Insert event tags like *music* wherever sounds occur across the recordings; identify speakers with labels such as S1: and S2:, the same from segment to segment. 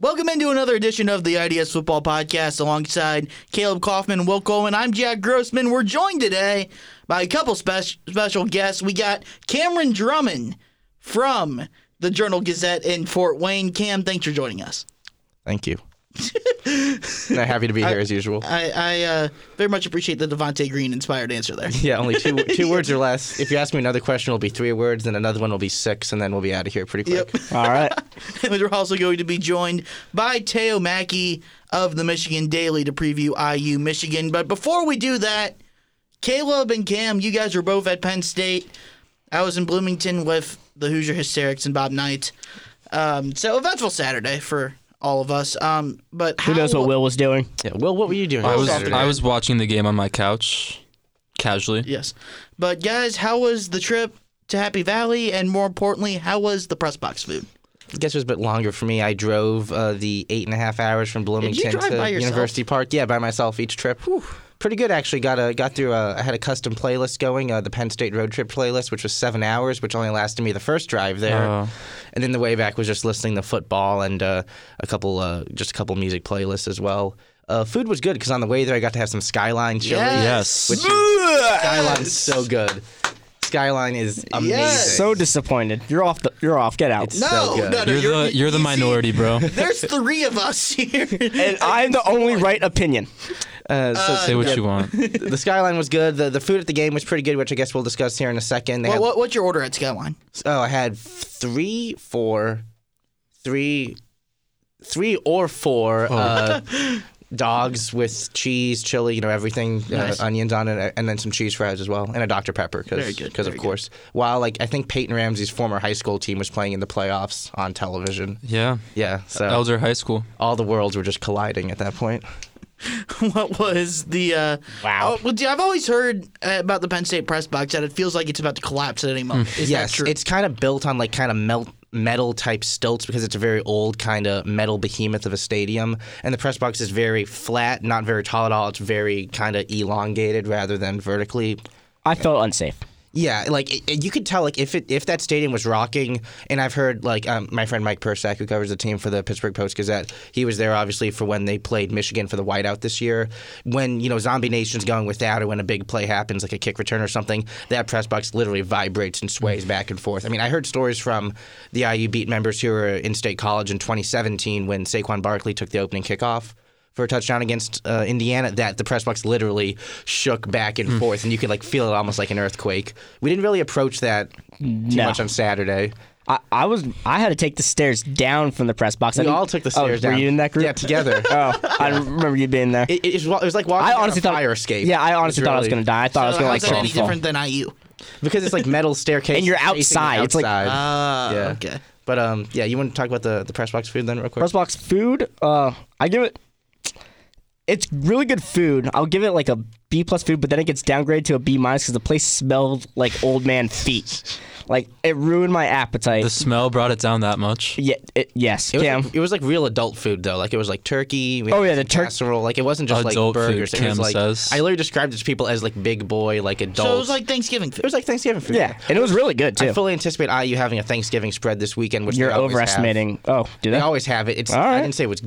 S1: Welcome into another edition of the IDS Football Podcast alongside Caleb Kaufman, Will Coleman. I'm Jack Grossman. We're joined today by a couple spe- special guests. We got Cameron Drummond from the Journal Gazette in Fort Wayne. Cam, thanks for joining us.
S2: Thank you. *laughs* I'm happy to be here as usual.
S1: I, I uh, very much appreciate the Devonte Green inspired answer there. *laughs*
S2: Yeah, only two *laughs* two words or less. If you ask me another question, it'll be three words, and another one will be six, and then we'll be out of here pretty quick.
S1: Yep.
S3: All right.
S1: And we're also going to be joined by Theo Mackie of the Michigan Daily to preview IU Michigan. But before we do that, Caleb and Cam, you guys were both at Penn State. I was in Bloomington with the Hoosier Hysteria and Bob Knight. Um, so eventful Saturday for all of us. Um, but
S3: Who knows what Will was doing?
S2: Yeah. Will, what were you doing?
S4: I was I was watching the game on my couch, casually.
S1: Yes, but guys, how was the trip to Happy Valley? And more importantly, how was the press box food?
S2: I guess it was a bit longer for me. I drove uh, the eight and a half hours from Bloomington to? University Park. Yeah, by myself each trip. Pretty good actually. Got a got through. A, I had a custom playlist going, uh, the Penn State road trip playlist, which was seven hours, which only lasted me the first drive there,
S4: Oh.
S2: and then the way back was just listening to football and uh, a couple, uh, just a couple music playlists as well. Uh, food was good because on the way there I got to have some Skyline chili.
S4: Yes.
S2: Which Skyline's so good. Skyline is amazing.
S1: Yes.
S3: So disappointed. You're off. The, you're off. Get out.
S1: No,
S2: So good.
S1: no, no,
S4: You're the you're the
S1: you see,
S4: minority, bro.
S1: There's three of us here.
S3: And I'm the only right opinion.
S2: Uh, so
S4: Say what you want. *laughs*
S2: the skyline was good. The the food at the game was pretty good, which I guess we'll discuss here in a second. They
S1: what,
S2: had,
S1: what, what's your order at Skyline?
S2: oh, I had three, four, three, three or four
S1: Oh.
S2: uh, dogs with cheese, chili, you know, everything,
S1: Nice.
S2: uh, onions on it, and then some cheese fries as well, and a Dr Pepper
S1: Very
S2: because
S1: good,
S2: because of
S1: very good.
S2: course. While like I think Peyton Ramsey's former high school team was playing in the playoffs on television.
S4: Yeah.
S2: Yeah, so
S4: Elder High School.
S2: all the worlds were just colliding at that point. *laughs*
S1: what was the uh
S3: Wow.
S1: oh, well, dude, I've always heard uh, about the Penn State press box that it feels like it's about to collapse at any moment. Is
S2: yes,
S1: that true?
S2: it's kind of built on like kind of melt metal type stilts because it's a very old kind of metal behemoth of a stadium and the press box is very flat not very tall at all it's very kind of elongated rather than vertically
S3: I felt unsafe.
S2: Yeah like it, it- you could tell like if it if that stadium was rocking and i've heard like um, my friend mike persak who covers the team for the pittsburgh post gazette he was there obviously for when they played michigan for the whiteout this year. When you know zombie nation's going without or when a big play happens like a kick return or something that press box literally vibrates and sways back and forth. I mean i heard stories from the iu beat members who were in state college in 2017 when saquon barkley took the opening kickoff for a touchdown against uh, Indiana that the press box literally shook back
S1: Hmm.
S2: and forth, and you could like feel it almost like an earthquake. We didn't really approach that too
S3: No.
S2: much on Saturday.
S3: I, I was. I had to take the stairs down from the press box. I
S2: We
S3: didn't-
S2: all took the
S3: oh,
S2: stairs
S3: were
S2: down.
S3: you in that group?
S2: Yeah, together. *laughs*
S3: oh, I remember you being there.
S2: It, it, was, it was like walking
S3: I
S2: down
S3: honestly
S2: a
S3: thought
S2: fire escape.
S3: Yeah, I honestly thought I was gonna die. I thought I was gonna
S1: how's
S3: like
S1: that any
S3: fall.
S1: different than IU?
S2: because it's like metal staircase
S3: And you're
S2: facing the
S3: outside. It's like-
S2: outside.
S1: Ah,
S2: Yeah.
S1: okay.
S2: but um, yeah, you want to talk about the the press box food then real quick?
S3: Press box food. Uh, I give it. It's really good food. I'll give it like a B plus food, but then it gets downgraded to a B minus because the place smelled like old man feet. Like it ruined my appetite.
S4: The smell brought it down that much.
S3: yeah. It, yes.
S2: It was,
S3: Cam.
S2: like, it was like real adult food though. Like it was like turkey. we
S3: Oh, yeah, the
S2: some
S3: tur-
S2: casserole. Like it wasn't just
S4: Adult
S2: like
S4: food,
S2: burgers. it
S4: Cam
S2: was like
S4: says.
S2: I literally described it to people as like big boy, like adults.
S1: So it was like Thanksgiving food.
S2: it was like Thanksgiving food.
S3: yeah, and it was really good too.
S2: I fully anticipate IU having a Thanksgiving spread this weekend, which
S3: You're
S2: they always
S3: overestimating. Oh, do
S2: Have. They
S3: they?
S2: always have it. It's.
S3: All
S2: I didn't say it was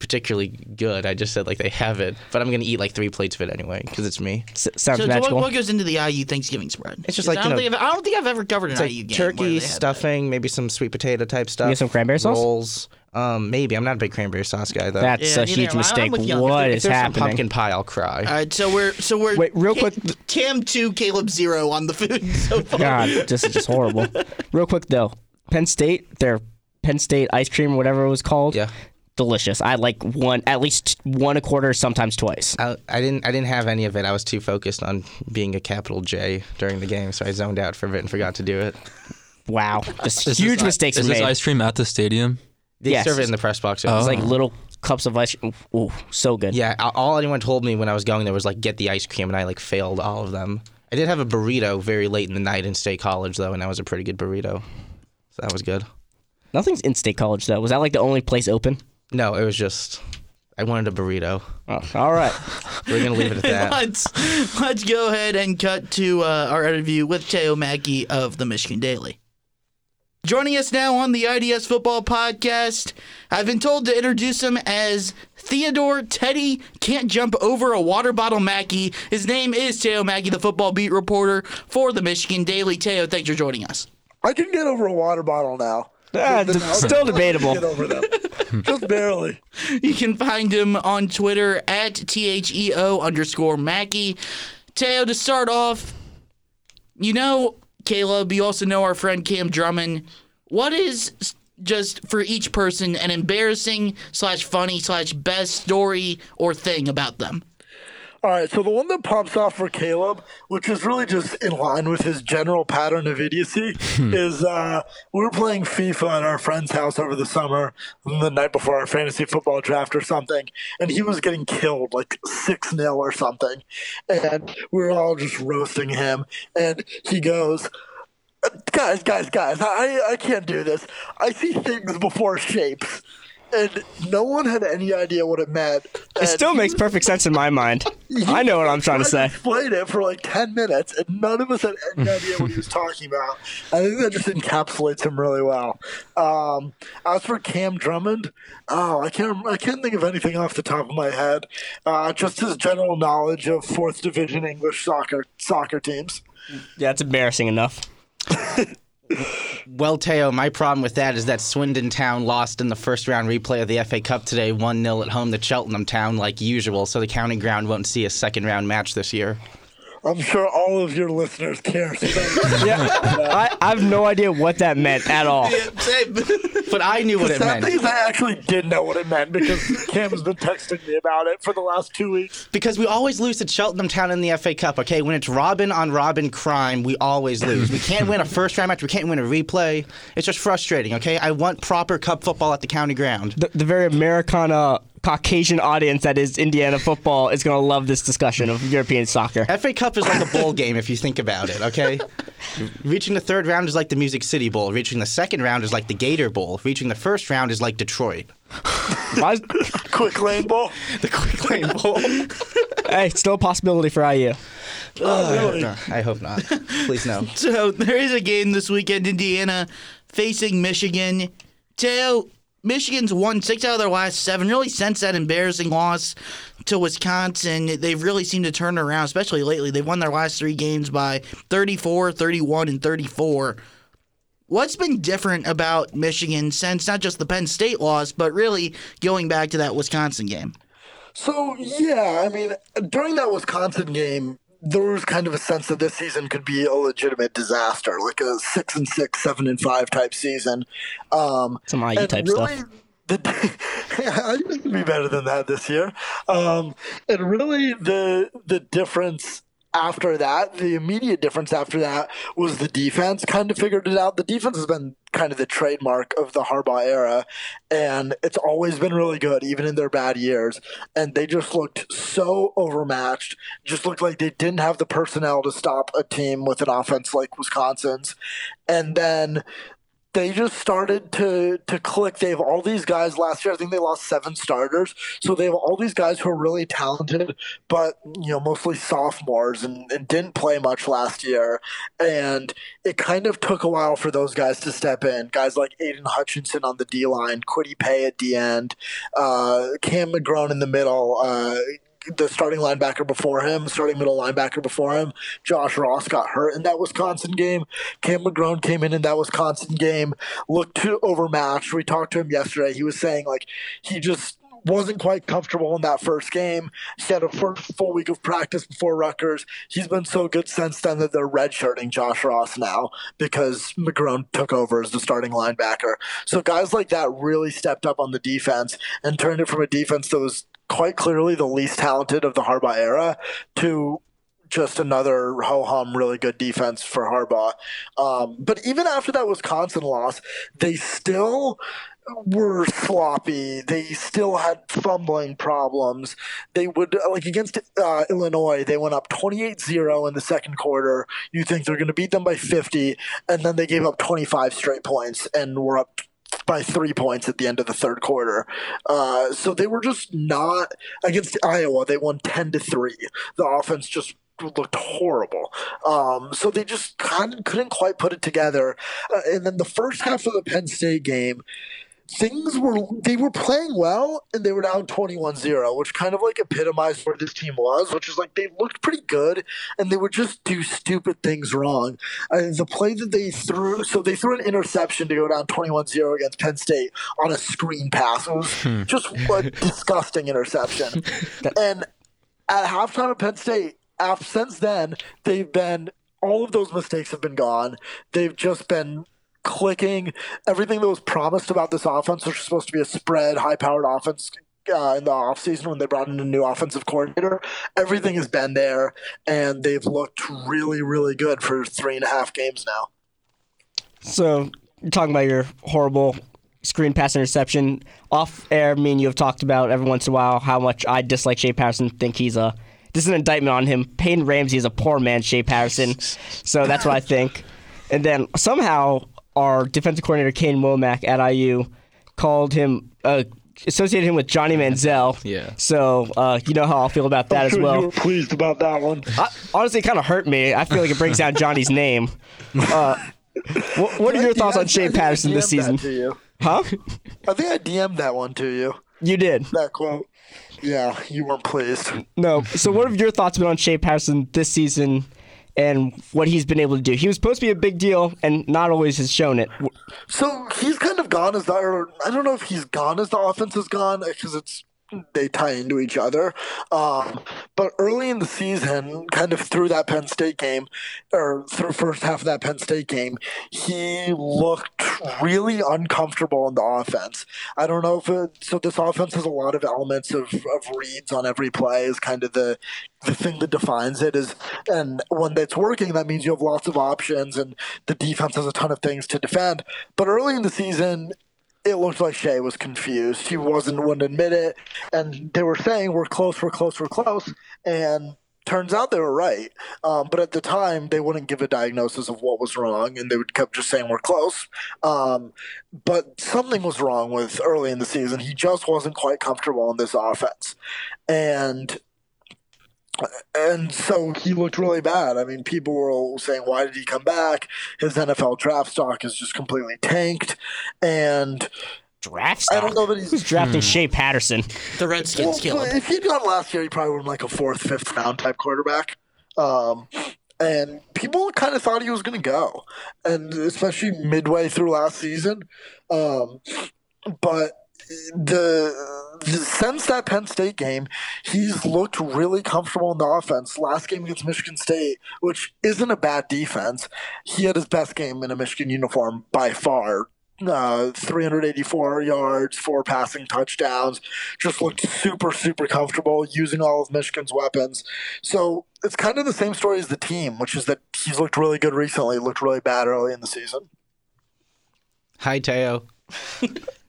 S2: particularly good. I just said like they have it, but I'm gonna eat like three plates of it anyway because it's me.
S3: S- sounds
S1: So, so what, what goes into the IU Thanksgiving spread?
S2: It's just like,
S1: I don't,
S2: know-
S1: think I've, I don't think I've ever covered an
S2: It's like
S1: IU game. where they
S2: turkey
S1: had that.
S2: stuffing, maybe some sweet potato type stuff.
S3: get some cranberry sauce?
S2: Rolls. Um, maybe I'm not a big cranberry sauce guy though.
S3: That's
S1: Yeah,
S3: a huge
S1: am I. I'm
S3: mistake.
S1: with you.
S3: What
S2: if
S3: is
S2: there's
S3: happening?
S2: some pumpkin pie, I'll cry.
S1: All right, so we're so we're
S3: Wait, real quick.
S1: Cam two, Caleb zero on the food *laughs* so far.
S3: God, *laughs* this is just horrible. Real quick though, Penn State, their Penn State ice cream, whatever it was called,
S2: yeah.
S3: Delicious. I like one, at least one a quarter, sometimes twice.
S2: I, I didn't I didn't have any of it. I was too focused on being a capital J during the game, so I zoned out for a bit and forgot to do it.
S3: Wow, *laughs* just
S4: Is
S3: huge
S4: this,
S3: mistakes
S4: Is this
S3: made.
S4: ice cream at the stadium?
S2: They
S3: Yes.
S2: serve it in the press box.
S4: Oh.
S3: It's like little cups of ice. Ooh, ooh, so good.
S2: Yeah, all anyone told me when I was going there was like get the ice cream, and I like failed all of them. I did have a burrito very late in the night in State College though, and that was a pretty good burrito, so that was good.
S3: Nothing's in state college though. Was that like the only place open?
S2: No, it was just I wanted a burrito.
S3: Oh, all right. *laughs*
S2: We're gonna leave it at that. *laughs*
S1: let's let's go ahead and cut to uh, our interview with Theo Mackie of the Michigan Daily. Joining us now on the IDS Football Podcast, I've been told to introduce him as Theodore Teddy Can't Jump Over a Water Bottle Mackie. His name is Theo Mackie, the football beat reporter for the Michigan Daily. Theo, thanks for joining us.
S5: I can get over a water bottle now.
S3: Ah, d- still *laughs* debatable.
S5: Get over them. *laughs* Just barely.
S1: You can find him on Twitter at THEO underscore Mackie. Theo, to start off, you know Caleb, you also know our friend Cam Drummond. What is just for each person an embarrassing slash funny slash best story or thing about them?
S5: All right, so the one that pops off for Caleb, which is really just in line with his general pattern of idiocy, is uh, we were playing FIFA at our friend's house over the summer, the night before our fantasy football draft or something, and he was getting killed like 6 0 or something. And we were all just roasting him, and he goes, Guys, guys, guys, I, I can't do this. I see things before shapes. And no one had any idea what it meant.
S3: It still makes perfect sense in my mind. *laughs* I know what I'm trying to say.
S5: explained it for like 10 minutes, and none of us had any *laughs* idea what he was talking about. I think that just encapsulates him really well. Um, as for Cam Drummond, oh, I can't, I can't think of anything off the top of my head. Uh, just his general knowledge of fourth division English soccer soccer teams.
S3: Yeah, it's embarrassing enough. *laughs*
S2: Well, Theo, my problem with that is that Swindon Town lost in the first round replay of the FA Cup today, 1 0 at home to Cheltenham Town, like usual, so the county ground won't see a second round match this year.
S5: I'm sure all of your listeners care. So
S3: Yeah, I, I have no idea what that meant at all. *laughs*
S2: But I knew what it meant.
S5: thing is I actually did know what it meant because Cam has been texting me about it for the last two weeks.
S2: Because we always lose to Cheltenham Town in the FA Cup, okay? When it's Robin on Robin crime, we always lose. We can't win a first round match, we can't win a replay. It's just frustrating, okay? I want proper cup football at the county ground.
S3: The, the very Americana Caucasian audience that is Indiana football is going to love this discussion of European soccer.
S2: FA Cup is like a bowl game if you think about it, okay? Reaching the third round is like the Music City Bowl. Reaching the second round is like the Gator Bowl. Reaching the first round is like Detroit.
S3: Why is-
S5: Quick Lane Bowl.
S2: The Quick Lane Bowl.
S3: hey, it's still a possibility for IU.
S5: Oh, uh, really?
S2: No, I hope not. Please no. *laughs*
S1: So there is a game this weekend, Indiana facing Michigan. Theo, Michigan's won six out of their last seven. Really, since that embarrassing loss to Wisconsin, they've really seemed to turn around, especially lately. They've won their last three games by 34, 31, and 34. What's been different about Michigan since not just the Penn State loss, but really going back to that Wisconsin game?
S5: So yeah, I mean, during that Wisconsin game, there was kind of a sense that this season could be a legitimate disaster, like a six and six, seven and five type season. Um,
S3: Some IU type
S5: really,
S3: stuff.
S5: The, *laughs* I used to be better than that this year. Um, and really, the the difference after that, the immediate difference after that was the defense kind of figured it out. The defense has been kind of the trademark of the Harbaugh era, and it's always been really good, even in their bad years. And they just looked so overmatched, just looked like they didn't have the personnel to stop a team with an offense like Wisconsin's. And then they just started to to click. They have all these guys last year. I think they lost seven starters, so they have all these guys who are really talented, but you know mostly sophomores and, and didn't play much last year. And it kind of took a while for those guys to step in. Guys like Aidan Hutchinson on the D line, Kwity Paye at the end, uh, Cam McGrone in the middle. Uh, the starting linebacker before him, starting middle linebacker before him. Josh Ross got hurt in that Wisconsin game. Cam McGrone came in in that Wisconsin game, looked too overmatched. We talked to him yesterday. He was saying like he just wasn't quite comfortable in that first game. He had a first full week of practice before Rutgers. He's been so good since then that they're redshirting Josh Ross now because McGrone took over as the starting linebacker. So guys like that really stepped up on the defense and turned it from a defense that was quite clearly the least talented of the Harbaugh era to just another ho hum, really good defense for Harbaugh. Um, but even after that Wisconsin loss, they still were sloppy. They still had fumbling problems. They would, like against uh, Illinois, they went up 28 0 in the second quarter. You think they're going to beat them by 50, and then they gave up 25 straight points and were up by three points at the end of the third quarter. Uh, so they were just not against Iowa. They won ten to three. The offense just looked horrible. Um, so they just couldn't quite put it together. Uh, and then the first half of the Penn State game, things were they were playing well and they were down 21-0 which kind of like epitomized where this team was which is like they looked pretty good and they would just do stupid things wrong. And the play that they threw so they threw an interception to go down 21-0 against penn state on a screen pass. It was hmm. just a *laughs* disgusting interception. And at halftime at penn state af- since then they've been all of those mistakes have been gone. They've just been clicking. Everything that was promised about this offense, which was supposed to be a spread, high powered offense uh, in the offseason when they brought in a new offensive coordinator, everything has been there, and they've looked really, really good for three and a half games now.
S3: So talking about your horrible screen pass interception. Off air, me and you have talked about every once in a while how much I dislike Shea Patterson. Think he's a this is an indictment on him. Peyton Ramsey is a poor man, Shea Patterson. So that's what I think. And then somehow our defensive coordinator Kane Wommack at IU called him uh, associated him with Johnny Manziel.
S2: Yeah.
S3: So uh, you know how I'll feel about that as
S5: Sure
S3: well.
S5: you were pleased about that one.
S3: I, honestly, it kind of hurt me. I feel like it brings down Johnny's name. Uh, what, what are your thoughts on Shea Patterson this season? Huh?
S5: I think I DM'd that one to you.
S3: You did.
S5: That quote. Yeah, you weren't pleased.
S3: No. So, what have your thoughts been on Shea Patterson this season and what he's been able to do? He was supposed to be a big deal and not always has shown it.
S5: So he's kind of gone as the, I don't know if he's gone as the offense is gone because it's they tie into each other. Um, but early in the season, kind of through that Penn State game, or through first half of that Penn State game, he looked really uncomfortable in the offense. I don't know if it, so. This offense has a lot of elements of, of reads on every play. Is kind of the the thing that defines it is and when it's working that means you have lots of options and the defense has a ton of things to defend but early in the season it looked like Shea was confused. He wasn't one to admit it, and they were saying we're close, we're close, we're close, and turns out they were right. Um, but at the time, they wouldn't give a diagnosis of what was wrong, and they would kept just saying we're close. Um, but something was wrong with early in the season. He just wasn't quite comfortable in this offense, and and so he looked really bad. I mean, people were saying, "Why did he come back?" His NFL draft stock is just completely tanked, and
S3: Draft
S5: I don't know that
S3: Who's
S5: he's.
S3: drafting Shea Patterson?
S1: The Redskins
S5: Well,
S1: killed him.
S5: if he'd gone last year, he probably would have been like a fourth, fifth round type quarterback. Um, and people kind of thought he was going to go, and especially midway through last season. Um, but the, the since that Penn State game, he's looked really comfortable in the offense. Last game against Michigan State, which isn't a bad defense, he had his best game in a Michigan uniform by far. Uh, 384 yards, four passing touchdowns. Just looked super, super comfortable using all of Michigan's weapons. So it's kind of the same story as the team, which is that he's looked really good recently, looked really bad early in the season.
S2: Hi, Theo. *laughs*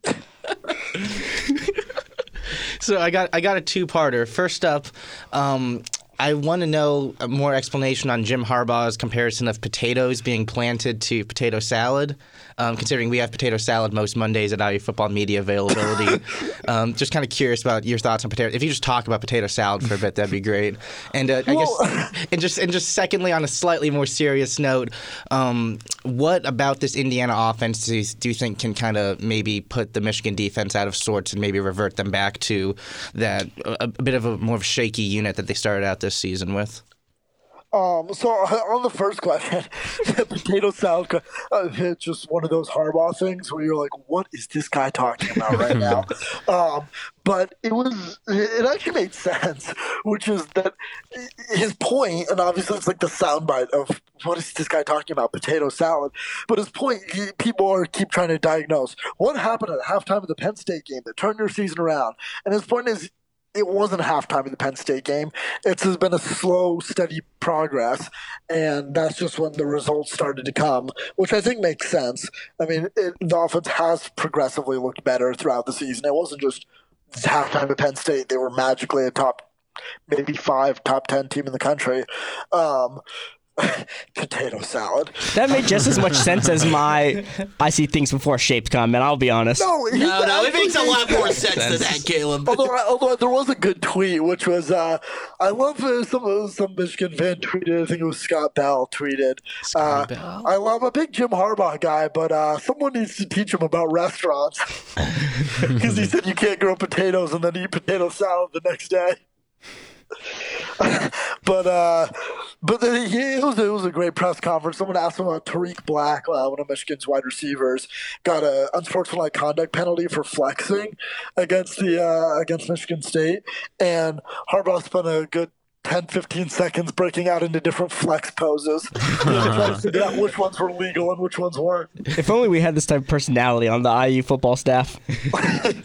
S2: so I got I got a two-parter. First up, um, I want to know more explanation on Jim Harbaugh's comparison of potatoes being planted to potato salad. Um, considering we have potato salad most Mondays at IU Football Media availability, *laughs* um, just kind of curious about your thoughts on potato. If you just talk about potato salad for a bit, that'd be great. And uh, I guess, *laughs* and just and just secondly, on a slightly more serious note, um, what about this Indiana offense do you, do you think can kind of maybe put the Michigan defense out of sorts and maybe revert them back to that a, a bit of a more of a shaky unit that they started out this season with?
S5: Um, so *laughs* on the first question, *laughs* the potato salad, uh, it's just one of those Harbaugh things where you're like, what is this guy talking about right now? *laughs* um, but it was, it actually made sense, which is that his point, and obviously it's like the soundbite of what is this guy talking about, potato salad. But his point, he, people are keep trying to diagnose what happened at halftime of the Penn State game that turned your season around. And his point is, it wasn't halftime of the Penn State game. It's been a slow, steady progress, and that's just when the results started to come, which I think makes sense. I mean, it, the offense has progressively looked better throughout the season. It wasn't just halftime at Penn State; they were magically a top, maybe five, top ten team in the country. Um, *laughs* potato salad.
S3: That made just as much sense as my I see things before shaped comment. I'll be honest.
S5: No, he
S1: No, no, it makes a lot more sense than that, Caleb.
S5: Although, although there was a good tweet, which was, uh, I love uh, some some Michigan fan tweeted. I think it was Scott Bell tweeted. uh,
S2: Bell?
S5: I love a big Jim Harbaugh guy, but uh, someone needs to teach him about restaurants *laughs* because he said you can't grow potatoes and then eat potato salad the next day. *laughs* but uh, but it was it was a great press conference. Someone asked him about Tarik Black, uh, one of Michigan's wide receivers, got a unsportsmanlike conduct penalty for flexing against the uh, against Michigan State, and Harbaugh spent a good 10, 15 seconds breaking out into different flex poses, *laughs* trying to figure out which ones were legal and which ones weren't.
S3: If only we had this type of personality on the IU football staff. *laughs*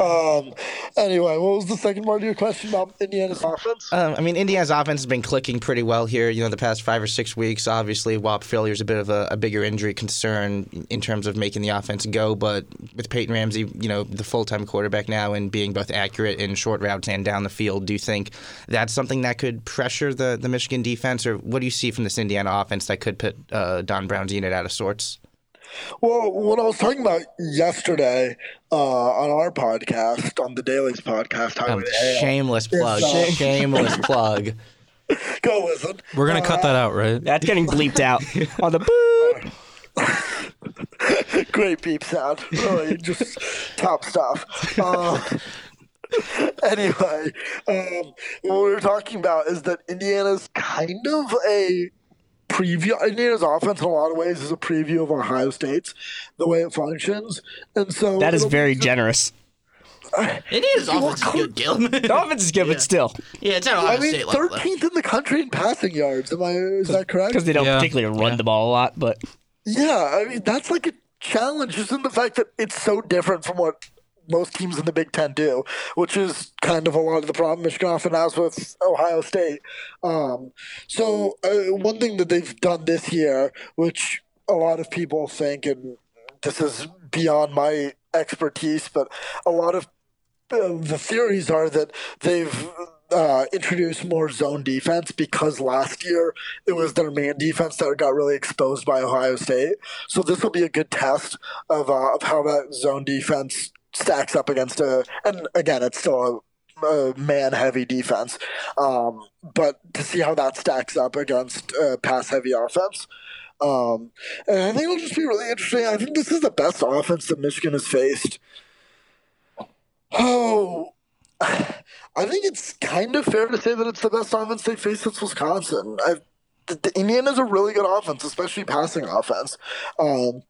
S5: Um, anyway, what was the second part of your question about Indiana's offense?
S2: Um, I mean, Indiana's offense has been clicking pretty well here. You know, the past five or six weeks. Obviously, Whop Philyor is a bit of a, a bigger injury concern in terms of making the offense go. But with Peyton Ramsey, you know, the full-time quarterback now and being both accurate in short routes and down the field, do you think that's something that could pressure the, the Michigan defense, or what do you see from this Indiana offense that could put uh, Don Brown's unit out of sorts?
S5: Well, what I was talking about yesterday uh, on our podcast, on the Daily's podcast,
S2: Um,
S5: to Hell.
S2: shameless plug.
S5: uh,
S2: shameless *laughs* plug.
S5: Go listen.
S4: We're gonna cut that out, right?
S3: That's getting bleeped out *laughs* on the boot. *laughs*
S5: Great beep sound. Really, just top stuff. Uh, anyway, um, what we were talking about is that Indiana's kind of a preview. Indiana's offense, in a lot of ways, is a preview of Ohio State's, the way it functions. And so
S3: That is
S5: it'll-
S3: very generous.
S1: Indiana's offense is good, Caleb.
S3: The *laughs* offense is good, but still,
S1: yeah, it's at Ohio
S5: I mean,
S1: State
S5: 13th in the country in passing yards. Am I? Is that correct?
S3: because they don't
S4: Yeah.
S3: particularly run the ball a lot. But
S5: Yeah, I mean that's like a challenge, just in the fact that it's so different from what most teams in the Big Ten do, which is kind of a lot of the problem Michigan often has with Ohio State. Um, so uh, one thing that they've done this year, which a lot of people think, and this is beyond my expertise, but a lot of uh, the theories are that they've uh, introduced more zone defense because last year it was their man defense that got really exposed by Ohio State. So this will be a good test of uh, of how that zone defense stacks up against a. And again, it's still a, a man heavy defense, um, but to see how that stacks up against a pass heavy offense. Um, and I think it'll just be really interesting. I think this is the best offense that Michigan has faced. Oh, *sighs* I think it's kind of fair to say that it's the best offense they faced since Wisconsin. I, the, the Indiana's a really good offense, especially passing offense. Um,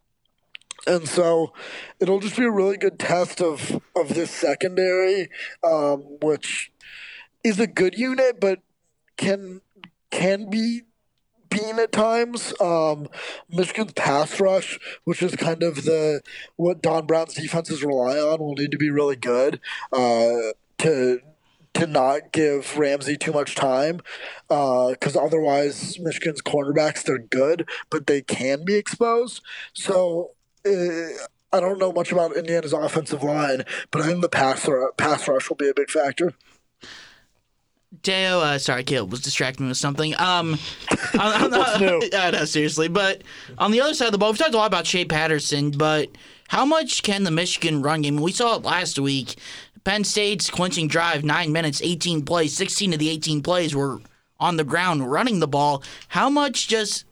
S5: and so it'll just be a really good test of, of this secondary, um, which is a good unit, but can can be being at times. Um, Michigan's pass rush, which is kind of the what Don Brown's defenses rely on, will need to be really good uh, to to not give Ramsey too much time, because otherwise Michigan's cornerbacks they're good, but they can be exposed. So. Uh, I don't know much about Indiana's offensive line, but I think the pass, ru- pass rush will be a big factor.
S1: Theo, uh, sorry, Caleb was distracting me with something. Um, *laughs* on, on the,
S5: What's new? *laughs*
S1: I know, seriously. But on the other side of the ball, we've talked a lot about Shea Patterson, but how much can the Michigan run game? We saw it last week. Penn State's clinching drive, nine minutes, 18 plays. 16 of the 18 plays were on the ground running the ball. How much just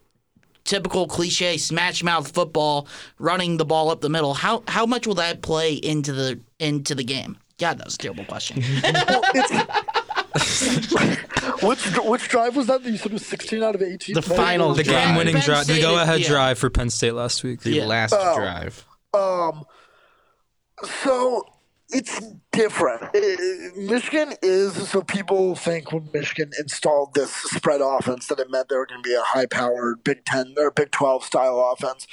S1: typical cliche smash mouth football, running the ball up the middle? How how much will that play into the into the game? God, that was a terrible question. *laughs*
S5: Which which drive was that? that You said was 16 out of 18.
S2: The final
S4: The game-winning drive, the go-ahead
S1: yeah.
S4: drive for Penn State last week.
S2: The
S1: Yeah.
S2: last
S5: Oh.
S2: drive.
S5: Um, so it's different. Uh, Michigan is so people think when Michigan installed this spread offense that it meant they were going to be a high-powered Big Ten or Big Twelve style offense.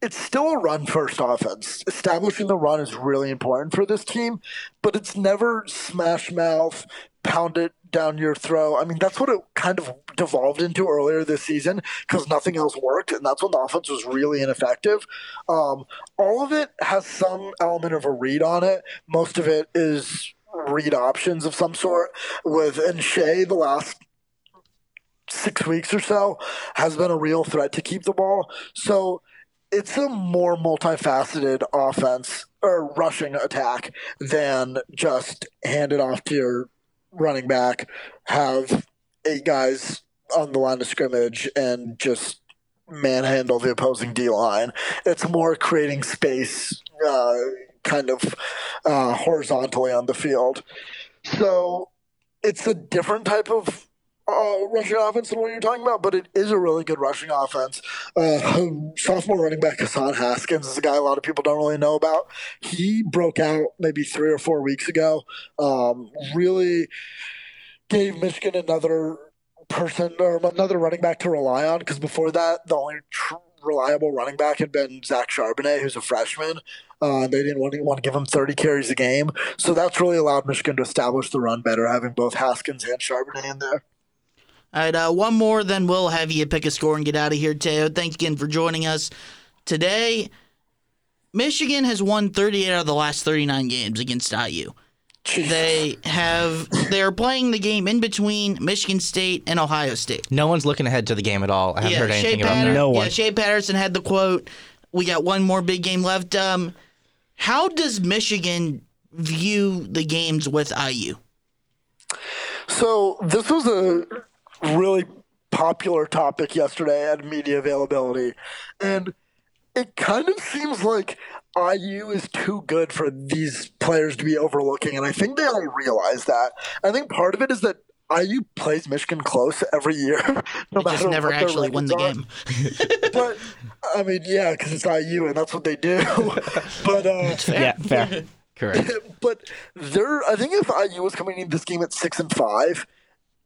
S5: It's still a run-first offense. Establishing the run is really important for this team, but it's never smash mouth, pound it down your throat. I mean, that's what it kind of devolved into earlier this season because nothing else worked, and that's when the offense was really ineffective. Um, all of it has some element of a read on it. Most of it is read options of some sort. With and Shea, the last six weeks or so has been a real threat to keep the ball. So it's a more multifaceted offense or rushing attack than just hand it off to your running back, have eight guys on the line of scrimmage, and just manhandle the opposing D line. It's more creating space, uh, kind of uh, horizontally on the field. So it's a different type of uh, rushing offense than what you're talking about, but it is a really good rushing offense. Uh, *laughs* sophomore running back Hassan Haskins is a guy a lot of people don't really know about. He broke out maybe three or four weeks ago. Um, really gave Michigan another person or another running back to rely on because before that, the only tr- reliable running back had been Zach Charbonnet, who's a freshman. Uh, they didn't want to, want to give him 30 carries a game. So that's really allowed Michigan to establish the run better, having both Haskins and Charbonnet in there.
S1: All right, uh, one more, then we'll have you pick a score and get out of here, Theo. Thanks again for joining us today. Michigan has won 38 out of the last 39 games against IU. They have they're playing the game in between Michigan State and Ohio State.
S2: No one's looking ahead to the game at all. I haven't heard anything
S1: Shea
S2: about
S1: Patter-
S3: No one.
S1: Yeah, Shea Patterson had the quote. We got one more big game left. Um, how does Michigan view the games with IU?
S5: So this was a really popular topic yesterday at media availability, and it kind of seems like IU is too good for these players to be overlooking, and I think they all realize that. I think part of it is that IU plays Michigan close every year, *laughs* no
S1: Just
S5: matter
S1: never
S5: what
S1: actually win the
S5: are.
S1: game. *laughs*
S5: But I mean, yeah, because it's IU and that's what they do. *laughs* but uh,
S3: Yeah, fair.
S2: Correct.
S5: but there, I think if IU was coming into this game at six and five,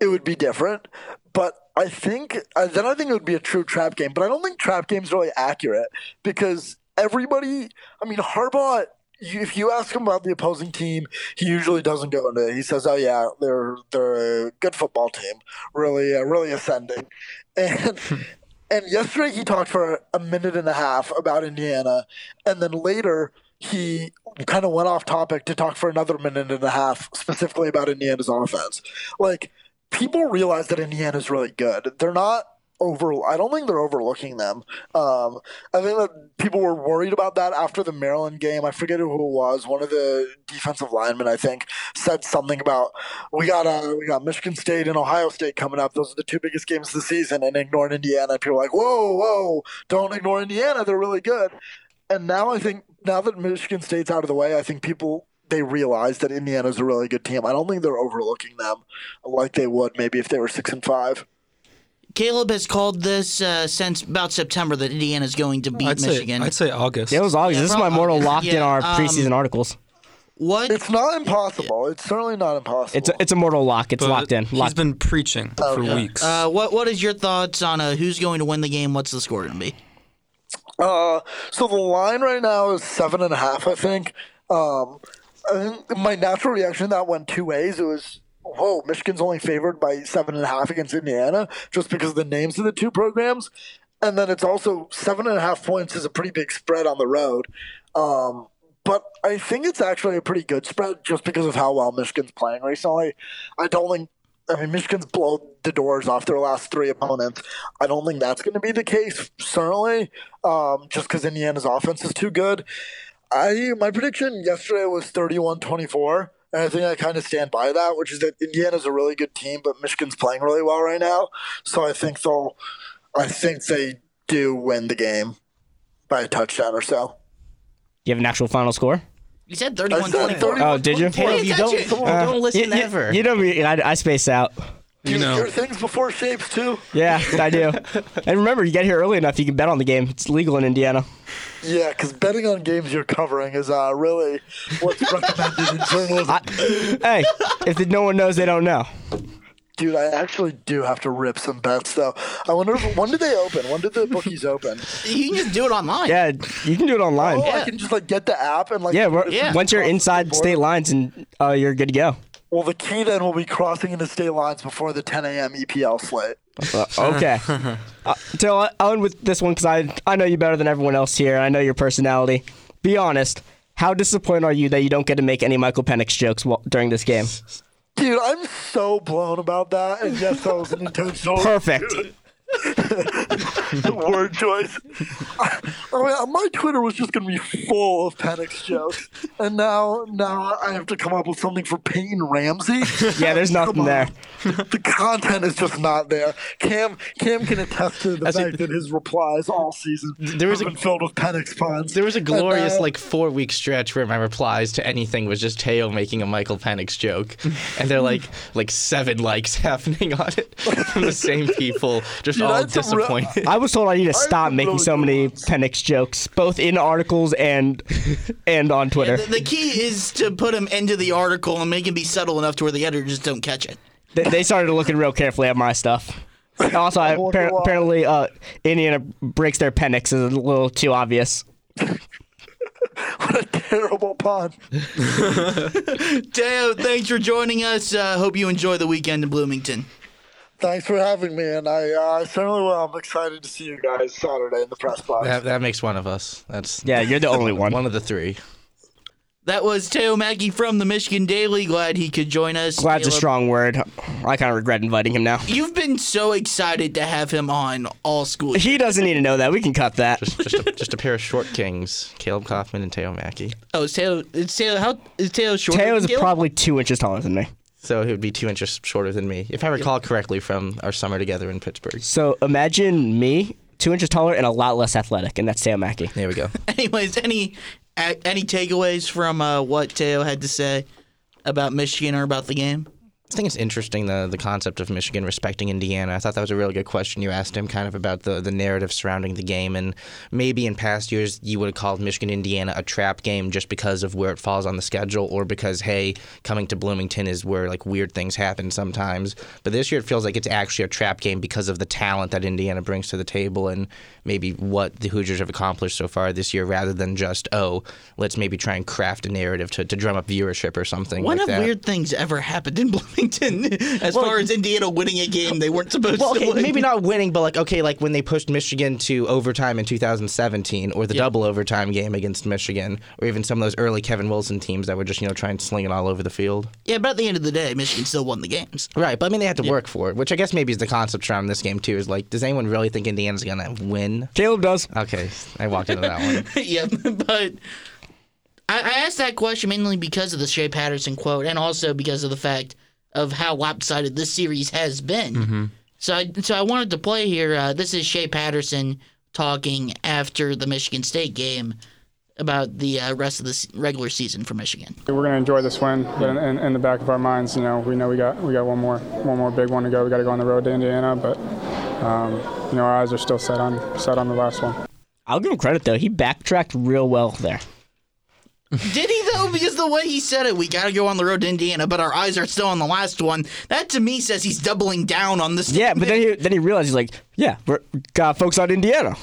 S5: it would be different. But I think uh, then I think it would be a true trap game. But I don't think trap game's really accurate because everybody. I mean, Harbaugh. If you ask him about the opposing team, he usually doesn't go into it. He says, "Oh yeah, they're they're a good football team, really uh, really ascending," *laughs* and. And yesterday he talked for a minute and a half about Indiana, and then later he kind of went off topic to talk for another minute and a half specifically about Indiana's offense. Like people realize that Indiana's really good. They're not over. I don't think they're overlooking them. Um, I think that people were worried about that after the Maryland game. I forget who it was. One of the defensive linemen, I think, said something about we got uh, we got Michigan State and Ohio State coming up. Those are the two biggest games of the season, and ignoring Indiana. People are like, whoa, whoa, don't ignore Indiana. They're really good. And now I think now that Michigan State's out of the way, I think people they realize that Indiana's a really good team. I don't think they're overlooking them like they would maybe if they were six and five.
S1: Caleb has called this uh, since about September that Indiana's going to beat
S4: I'd say
S1: Michigan.
S4: I'd say August.
S3: It was August.
S1: Yeah,
S3: this is my mortal
S1: August.
S3: locked in
S1: Yeah,
S3: our
S1: um,
S3: preseason articles.
S1: what
S5: It's not impossible. It's certainly not impossible.
S3: It's a, it's a mortal lock. It's
S4: But
S3: locked in.
S4: He's
S3: Locked.
S4: been preaching for weeks.
S1: uh, what what is your thoughts on uh, who's going to win the game? What's the score going to be?
S5: Uh, so the line right now is seven and a half, I think. Um, I think my natural reaction that went two ways. It was, whoa, Michigan's only favored by seven and a half against Indiana, just because of the names of the two programs. And then it's also seven and a half points is a pretty big spread on the road. Um, but I think it's actually a pretty good spread just because of how well Michigan's playing recently. I don't think I mean, Michigan's blown the doors off their last three opponents. I don't think that's going to be the case, certainly, um, just because Indiana's offense is too good. I My prediction yesterday was 31 24, and I think I kind of stand by that, which is that Indiana's a really good team, but Michigan's playing really well right now. So I think they'll, I think they do win the game by a touchdown or so.
S3: you have an actual final score?
S1: You said
S5: I
S1: 31
S5: said
S1: 24.
S5: 31
S3: Oh, did you?
S1: Hey,
S2: you don't,
S1: attention.
S2: don't uh, listen
S3: You, you-
S2: ever.
S3: you know me. I, I space out.
S4: you know,
S5: Your things before shapes, too?
S3: Yeah, I do. *laughs* and remember, you get here early enough, you can bet on the game. It's legal in Indiana.
S5: Yeah, because betting on games you're covering is uh, really what's recommended in journalism.
S3: I, hey, if the, no one knows, they don't know.
S5: Dude, I actually do have to rip some bets though. I wonder if, when did they open? When did the bookies open?
S1: You can just do it online.
S3: Yeah, you can do it online.
S5: Oh, I
S1: Yeah.
S5: can just like get the app and like.
S3: Yeah,
S1: Yeah.
S3: once you're inside state lines, and uh, you're good to go.
S5: Well, the key then will be crossing into state lines before the 10 a.m. EPL slate.
S3: Uh, okay. *laughs* uh, so I- I'll end with this one because I I know you better than everyone else here. I know your personality. Be honest. How disappointed are you that you don't get to make any Michael Penix jokes while, during this game?
S5: Dude, I'm so blown about that. And yes, that was an intentional
S3: Perfect. *laughs*
S5: word choice. I, I mean, my Twitter was just going to be full of Penix jokes, and now now I have to come up with something for Peyton Ramsey.
S3: Yeah, there's nothing there.
S5: the content is just not there. Cam Cam can attest to the
S2: That's
S5: fact
S2: it.
S5: that his replies all season
S2: There was
S5: have
S2: a-
S5: been filled with Penix puns.
S2: There was a
S5: And
S2: glorious
S5: now-
S2: like four week stretch where my replies to anything was just Theo making a Michael Penix joke, and they're like like seven likes *laughs* happening on it from the same people, just
S5: Dude,
S2: all
S5: that's a real-
S3: I was told I need to stop making
S5: really
S3: so many
S5: close.
S3: Penix jokes, both in articles and *laughs* and on Twitter.
S1: The, the key is to put them into the article and make him be subtle enough to where the editors just don't catch it.
S3: They, they started looking real carefully at my stuff. Also, I, *laughs*
S5: wonder
S3: appar-
S5: why.
S3: apparently, uh, Indiana breaks their Penix is a little too obvious. *laughs*
S5: what a terrible pun.
S1: Theo, thanks for joining us. Uh, hope you enjoy the weekend in Bloomington.
S5: Thanks for having me, and I uh, certainly will. I'm excited to see you guys Saturday in the press box.
S2: That, that makes one of us. That's
S3: Yeah, you're the only one.
S2: one of the three.
S1: That was Theo Mackie from the Michigan Daily. Glad he could join us.
S3: Glad's a strong word. I kind of regret inviting him now.
S1: You've been so excited to have him on all school.
S3: He doesn't need to know that. We can cut that.
S2: Just just a, just a pair of short kings, Caleb Kaufman and Theo Mackie.
S1: Oh, is Theo? Is Theo? How is Theo short?
S3: Theo is probably two inches taller than me.
S2: So he would be two inches shorter than me, if I recall correctly from our summer together in Pittsburgh.
S3: So imagine me, two inches taller and a lot less athletic, and that's Theo Mackie.
S2: There we go. *laughs*
S1: Anyways, any a- any takeaways from uh, what Theo had to say about Michigan or about the game?
S2: I think it's interesting the the concept of Michigan respecting Indiana. I thought that was a really good question you asked him, kind of about the the narrative surrounding the game, and maybe in past years you would have called Michigan Indiana a trap game just because of where it falls on the schedule, or because hey, coming to Bloomington is where like weird things happen sometimes. But this year it feels like it's actually a trap game because of the talent that Indiana brings to the table, and maybe what the Hoosiers have accomplished so far this year, rather than just oh, let's maybe try and craft a narrative to, to drum up viewership or something
S1: When
S2: like
S1: have
S2: that.
S1: weird things ever happened in Bloomington? *laughs* as far as Indiana winning a game they weren't supposed
S2: Well,
S1: to
S2: okay,
S1: win.
S2: maybe not winning, but like okay, like when they pushed Michigan to overtime in 2017, or the double overtime game against Michigan, or even some of those early Kevin Wilson teams that were just you know trying to sling it all over the field.
S1: Yeah, but at the end of the day, Michigan still won the games.
S2: Right, but I mean they had to work for it, which I guess maybe is the concept around this game too. Is like, does anyone really think Indiana's gonna win?
S3: Caleb does.
S2: Okay, I walked into that one. *laughs*
S1: yeah, but I, I asked that question mainly because of the Shea Patterson quote, and also because of the fact of how lopsided this series has been. So, I, so I wanted to play here. Uh, this is Shea Patterson talking after the Michigan State game about the uh, rest of the regular season for Michigan.
S6: We're going to enjoy this win, but in, in, in the back of our minds, you know, we know we got we got one more one more big one to go. We got to go on the road to Indiana, but um, you know our eyes are still set on set on the last one.
S3: I'll give him credit though. He backtracked real well there.
S1: Did he though? Because the way he said it, we got to go on the road to Indiana, but our eyes are still on the last one. That to me says he's doubling down on this.
S3: Yeah, but then he then he realized he's like, yeah, we're got folks on Indiana.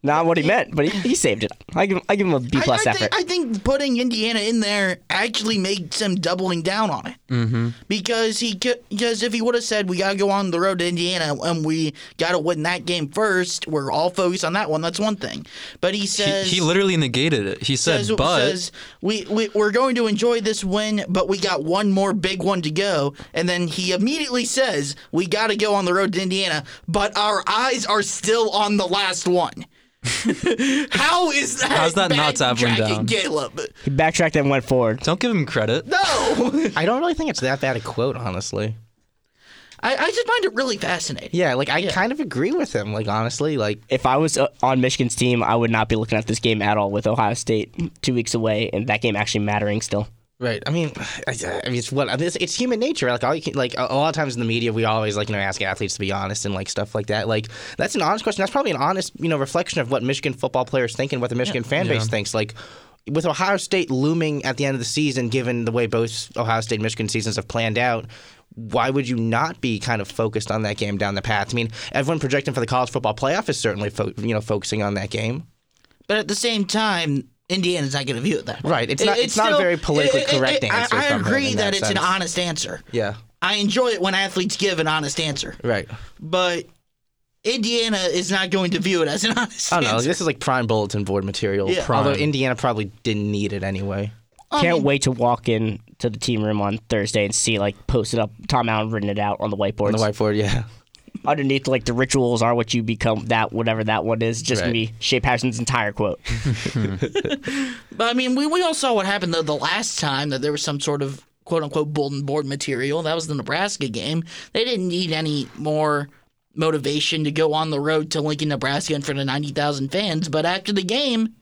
S3: Not what he meant, but he, he saved it. I give him, I give him a B
S1: I,
S3: plus
S1: I,
S3: effort.
S1: think, I think putting Indiana in there actually made some doubling down on it. Mm-hmm. Because he could, because if he would have said we gotta go on the road to Indiana and we gotta win that game first, we're all focused on that one. That's one thing. But he
S4: He,
S1: says
S4: he literally negated it. He said,
S1: says,
S4: but
S1: says we, we we're going to enjoy this win, but we got one more big one to go. And then he immediately says we got to go on the road to Indiana, but our eyes are still on the last one. How is that?
S4: How's that not doubling
S1: backtracking,
S4: down?
S1: Caleb?
S3: he backtracked and went forward.
S4: don't give him credit.
S1: No,
S2: I don't really think it's that bad a quote, honestly.
S1: I, I just find it really fascinating.
S2: Yeah, like I kind of agree with him. Like honestly, like
S3: If I was uh, on Michigan's team, I would not be looking at this game at all with Ohio State two weeks away and that game actually mattering still.
S2: Right. I mean, *sighs* I, I mean, it's what it's, it's human nature. Like all you can, like a, a lot of times in the media, we always like you know ask athletes to be honest and like stuff like that. Like that's an honest question. That's probably an honest you know reflection of what Michigan football players think and what the Michigan fan base thinks. Like with Ohio State looming at the end of the season, given the way both Ohio State and Michigan seasons have planned out. Why would you not be kind of focused on that game down the path? I mean, everyone projecting for the college football playoff is certainly fo- you know focusing on that game.
S1: But at the same time, Indiana's not going to view it that way.
S2: Right. It's not- it's not a very politically correct answer
S1: I, I agree that,
S2: that
S1: it's an honest answer.
S2: Yeah.
S1: I enjoy it when athletes give an honest answer.
S2: Right.
S1: but Indiana is not going to view it as an honest
S2: I don't know. This is like prime bulletin board material.
S1: Yeah.
S2: Although Indiana probably didn't need it anyway.
S1: I
S3: Can't
S1: mean,
S3: wait to walk in to the team room on Thursday and see like posted up Tom Allen written it out on the whiteboard.
S2: On the whiteboard, yeah.
S3: Underneath, like the rituals are what you become. That whatever that one is, just gonna
S2: Right.
S3: be Shea Patterson's entire quote. *laughs*
S1: But I mean, we, we all saw what happened the, the last time that there was some sort of quote unquote bulletin board material. That was the Nebraska game. They didn't need any more motivation to go on the road to Lincoln, Nebraska in front of 90,000 fans. But after the game,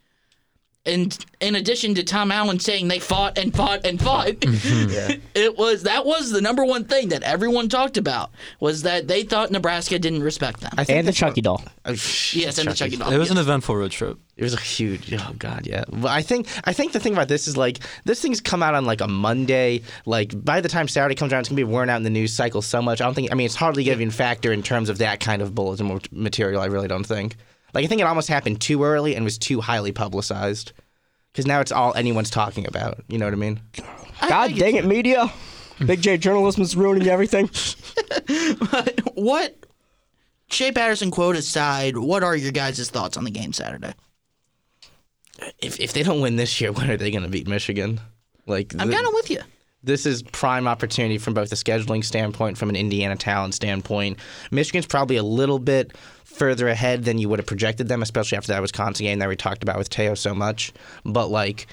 S1: and in addition to Tom Allen saying they fought and fought and fought, *laughs* mm-hmm. it was that was the number one thing that everyone talked about was that they thought Nebraska didn't respect them.
S2: I think
S3: And the
S2: that's
S3: Chucky doll.
S2: Oh,
S1: yes, and the Chucky doll.
S4: It was an eventful road trip.
S2: It was a huge. Oh god, yeah. But I think I think the thing about this is like this thing's come out on like a Monday. Like by the time Saturday comes around, it's gonna be worn out in the news cycle so much. I don't think. I mean, it's hardly gonna even factor in terms of that kind of bulletin material. I really don't think. Like I think it almost happened too early and was too highly publicized. Because now it's all anyone's talking about. You know what I mean?
S3: God dang it, media! Big J journalism is ruining everything. *laughs*
S1: But what Shea Patterson quote aside, what are your guys' thoughts on the game Saturday?
S2: If if they don't win this year, *laughs* when are they gonna beat Michigan? Like
S1: I'm
S2: the-
S1: kind of with you.
S2: this is prime opportunity from both a scheduling standpoint, from an Indiana talent standpoint. Michigan's probably a little bit further ahead than you would have projected them, especially after that Wisconsin game that we talked about with Theo so much. But like,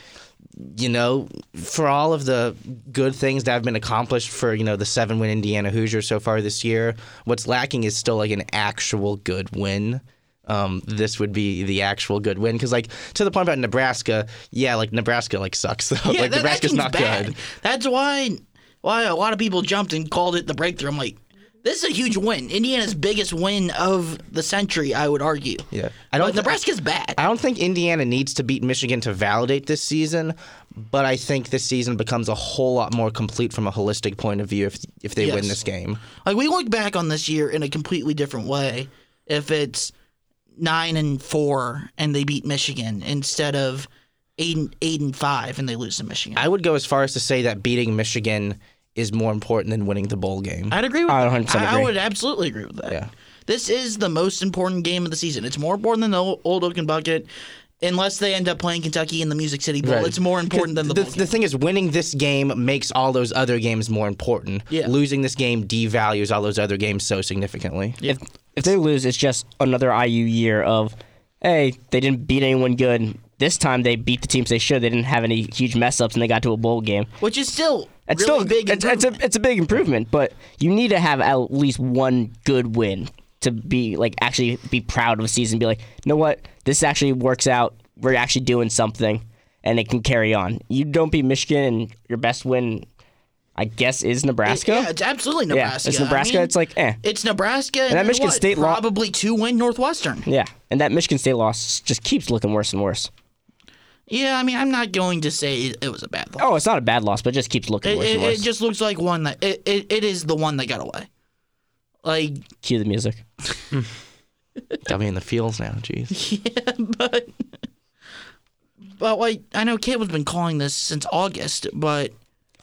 S2: you know, for all of the good things that have been accomplished for you know the seven win Indiana Hoosiers so far this year, what's lacking is still like an actual good win. Um, this would be the actual good win because, like, to the point about Nebraska, yeah, like Nebraska like sucks *laughs* though.
S1: Yeah,
S2: like
S1: that,
S2: Nebraska's
S1: that
S2: not
S1: bad.
S2: good.
S1: That's why why a lot of people jumped and called it the breakthrough. I'm like, this is a huge win. Indiana's biggest win of the century, I would argue.
S2: Yeah, I don't.
S1: But Nebraska's bad.
S2: I don't think Indiana needs to beat Michigan to validate this season, but I think this season becomes a whole lot more complete from a holistic point of view if if they win this game.
S1: Like we look back on this year in a completely different way. If it's nine and four and they beat Michigan instead of eight and eight and five and they lose to Michigan.
S2: I would go as far as to say that beating Michigan is more important than winning the bowl game.
S1: I'd agree with
S3: I
S1: that.
S3: 100%
S1: I, I
S3: agree.
S1: would absolutely agree with that.
S2: Yeah.
S1: This is the most important game of the season. It's more important than the Old Old Oaken Bucket. Unless they end up playing Kentucky in the Music City Bowl,
S2: Right.
S1: it's more important than the,
S2: the,
S1: bowl
S2: the
S1: game.
S2: thing is, winning this game makes all those other games more important.
S1: Yeah.
S2: Losing this game devalues all those other games so significantly.
S3: If if they lose, it's just another IU year of, hey, they didn't beat anyone good. This time they beat the teams they should. They didn't have any huge mess ups, and they got to a bowl game.
S1: Which is still
S3: It's
S1: really
S3: still
S1: big.
S3: It's, it's a it's a big improvement, but you need to have at least one good win to be like actually be proud of a season. Be like, you know what, this actually works out. We're actually doing something, and it can carry on. You don't beat Michigan, and your best win, I guess, is Nebraska.
S1: Yeah, it's absolutely Nebraska.
S3: Yeah, it's Nebraska.
S1: I mean,
S3: it's like, eh.
S1: it's Nebraska and,
S3: that Michigan
S1: what?
S3: State lo-
S1: probably two win Northwestern.
S3: Yeah, and that Michigan State loss just keeps looking worse and worse.
S1: Yeah, I mean, I'm not going to say it, it was a bad loss.
S3: Oh, it's not a bad loss, but it just keeps looking
S1: it,
S3: worse
S1: it,
S3: and worse.
S1: it just looks like one that it, it, it is the one that got away. Like,
S3: Cue the music. *laughs*
S2: Got me in the feels now. Jeez. *laughs*
S1: yeah, but but like I know Caleb's been calling this since August, but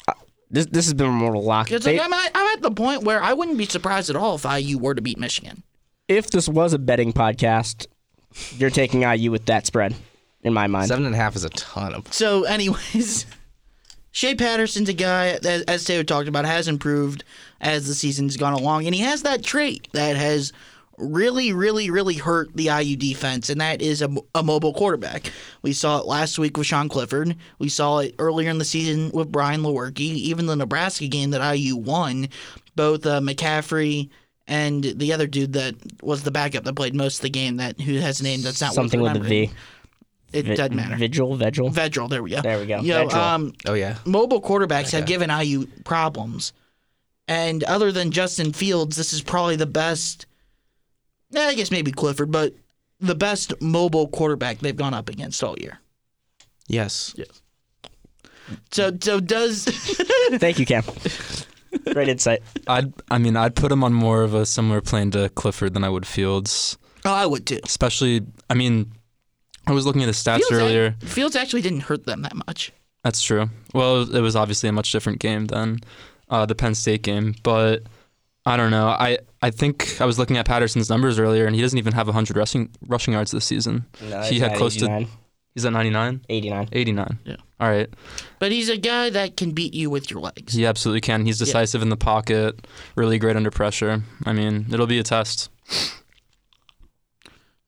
S1: uh,
S3: This this has been a mortal lock.
S1: it's
S3: They-
S1: like I'm at, I'm at the point where I wouldn't be surprised at all if IU were to beat Michigan.
S3: if this was a betting podcast, you're taking IU with that spread, in my mind.
S2: Seven and a half is a ton of.
S1: So, anyways, *laughs* Shea Patterson's a guy, as, as Taylor talked about, has improved as the season's gone along, and he has that trait that has really, really, really hurt the IU defense, and that is a, a mobile quarterback. We saw it last week with Sean Clifford. We saw it earlier in the season with Brian Lewerke. Even the Nebraska game that IU won, both uh, McCaffrey and the other dude that was the backup that played most of the game, that who has a name that's not worth
S3: Something with the. V.
S1: It
S3: Vi-
S1: doesn't matter.
S3: Vigil, Vigil.
S1: Vedral, there we go.
S3: There we go.
S1: You know,
S3: Vedral.
S1: um,
S2: Oh yeah.
S1: mobile quarterbacks have given IU problems. And other than Justin Fields, this is probably the best. eh, I guess maybe Clifford, but the best mobile quarterback they've gone up against all year.
S2: Yes.
S1: So, so does *laughs*
S3: Thank you, Cam. Great insight.
S4: I'd, I mean, I'd put him on more of a similar plane to Clifford than I would Fields.
S1: oh, I would too.
S4: Especially, I mean, I was looking at the stats
S1: Fields,
S4: earlier.
S1: ac- Fields actually didn't hurt them that much.
S4: That's true. Well, it was obviously a much different game than uh, the Penn State game, but I don't know. I, I think I was looking at Patterson's numbers earlier, and he doesn't even have 100 rushing rushing yards this season.
S3: No,
S4: he had
S3: at
S4: close to
S3: 89.
S4: He's at 99,
S3: 89.
S4: 89.
S1: Yeah.
S4: All right.
S1: But he's a guy that can beat you with your legs.
S4: He absolutely can. He's decisive in the pocket, really great under pressure. I mean, it'll be a test.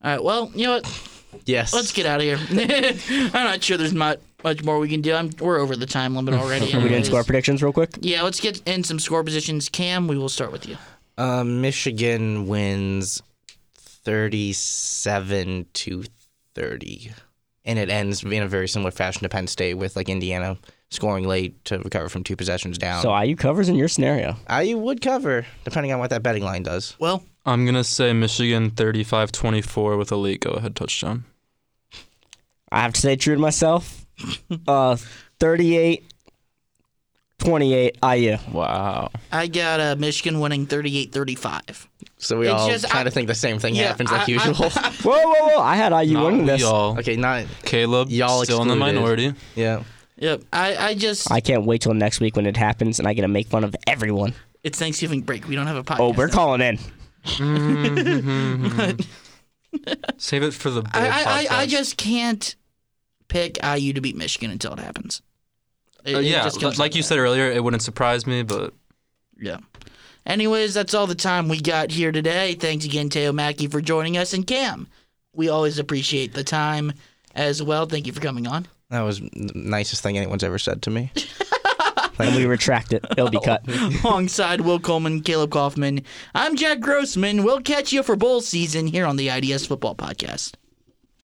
S1: All right. Well, you know what?
S2: Yes.
S1: Let's get out of here. *laughs* I'm not sure there's much much more we can do. I'm, we're over the time limit already.
S3: Are we doing
S1: anyways.
S3: score predictions real quick?
S1: Yeah, let's get in some score positions. Cam, we will start with you.
S2: Uh, Michigan wins 37 to 30. And it ends in a very similar fashion to Penn State with like Indiana scoring late to recover from two possessions down.
S3: So IU covers in your scenario.
S2: I would cover, depending on what that betting line does.
S1: Well,
S4: I'm going to say Michigan 35 24 with a late go ahead touchdown.
S3: I have to say true to myself. *laughs* Uh, 38 28 IU.
S4: Wow.
S1: I got uh, Michigan winning 38-35.
S2: So we
S1: It's
S2: all
S1: just-
S2: kind
S1: I-
S2: of think the same thing
S1: Yeah,
S2: happens
S1: I-
S2: like
S1: I-
S2: usual.
S3: Whoa, whoa, whoa. I had IU
S4: Not
S3: winning
S4: we
S3: this.
S4: all.
S2: okay, not
S4: Caleb,
S2: Y'all
S4: still in the minority.
S2: yeah.
S1: Yep. I, I just
S3: I can't wait till next week when it happens and I get to make fun of everyone.
S1: it's Thanksgiving break. We don't have a podcast.
S3: Oh, we're
S1: now.
S3: calling in. *laughs*
S4: Save it for the bowl
S1: I, I, I, I just can't pick IU to beat Michigan until it happens. It-
S4: Uh,
S1: it
S4: yeah,
S1: just comes
S4: like
S1: down
S4: you
S1: to
S4: said earlier, it wouldn't surprise me, but
S1: that. Yeah. Anyways, that's all the time we got here today. Thanks again, Theo Mackie, for joining us. And Cam, we always appreciate the time as well. Thank you for coming on.
S2: That was the nicest thing anyone's ever said to me. *laughs*
S3: And we retract it. It'll be cut. *laughs*
S1: Alongside Will Coleman, Caleb Kaufman, I'm Jack Grossman. We'll catch you for bowl season here on the IDS Football Podcast.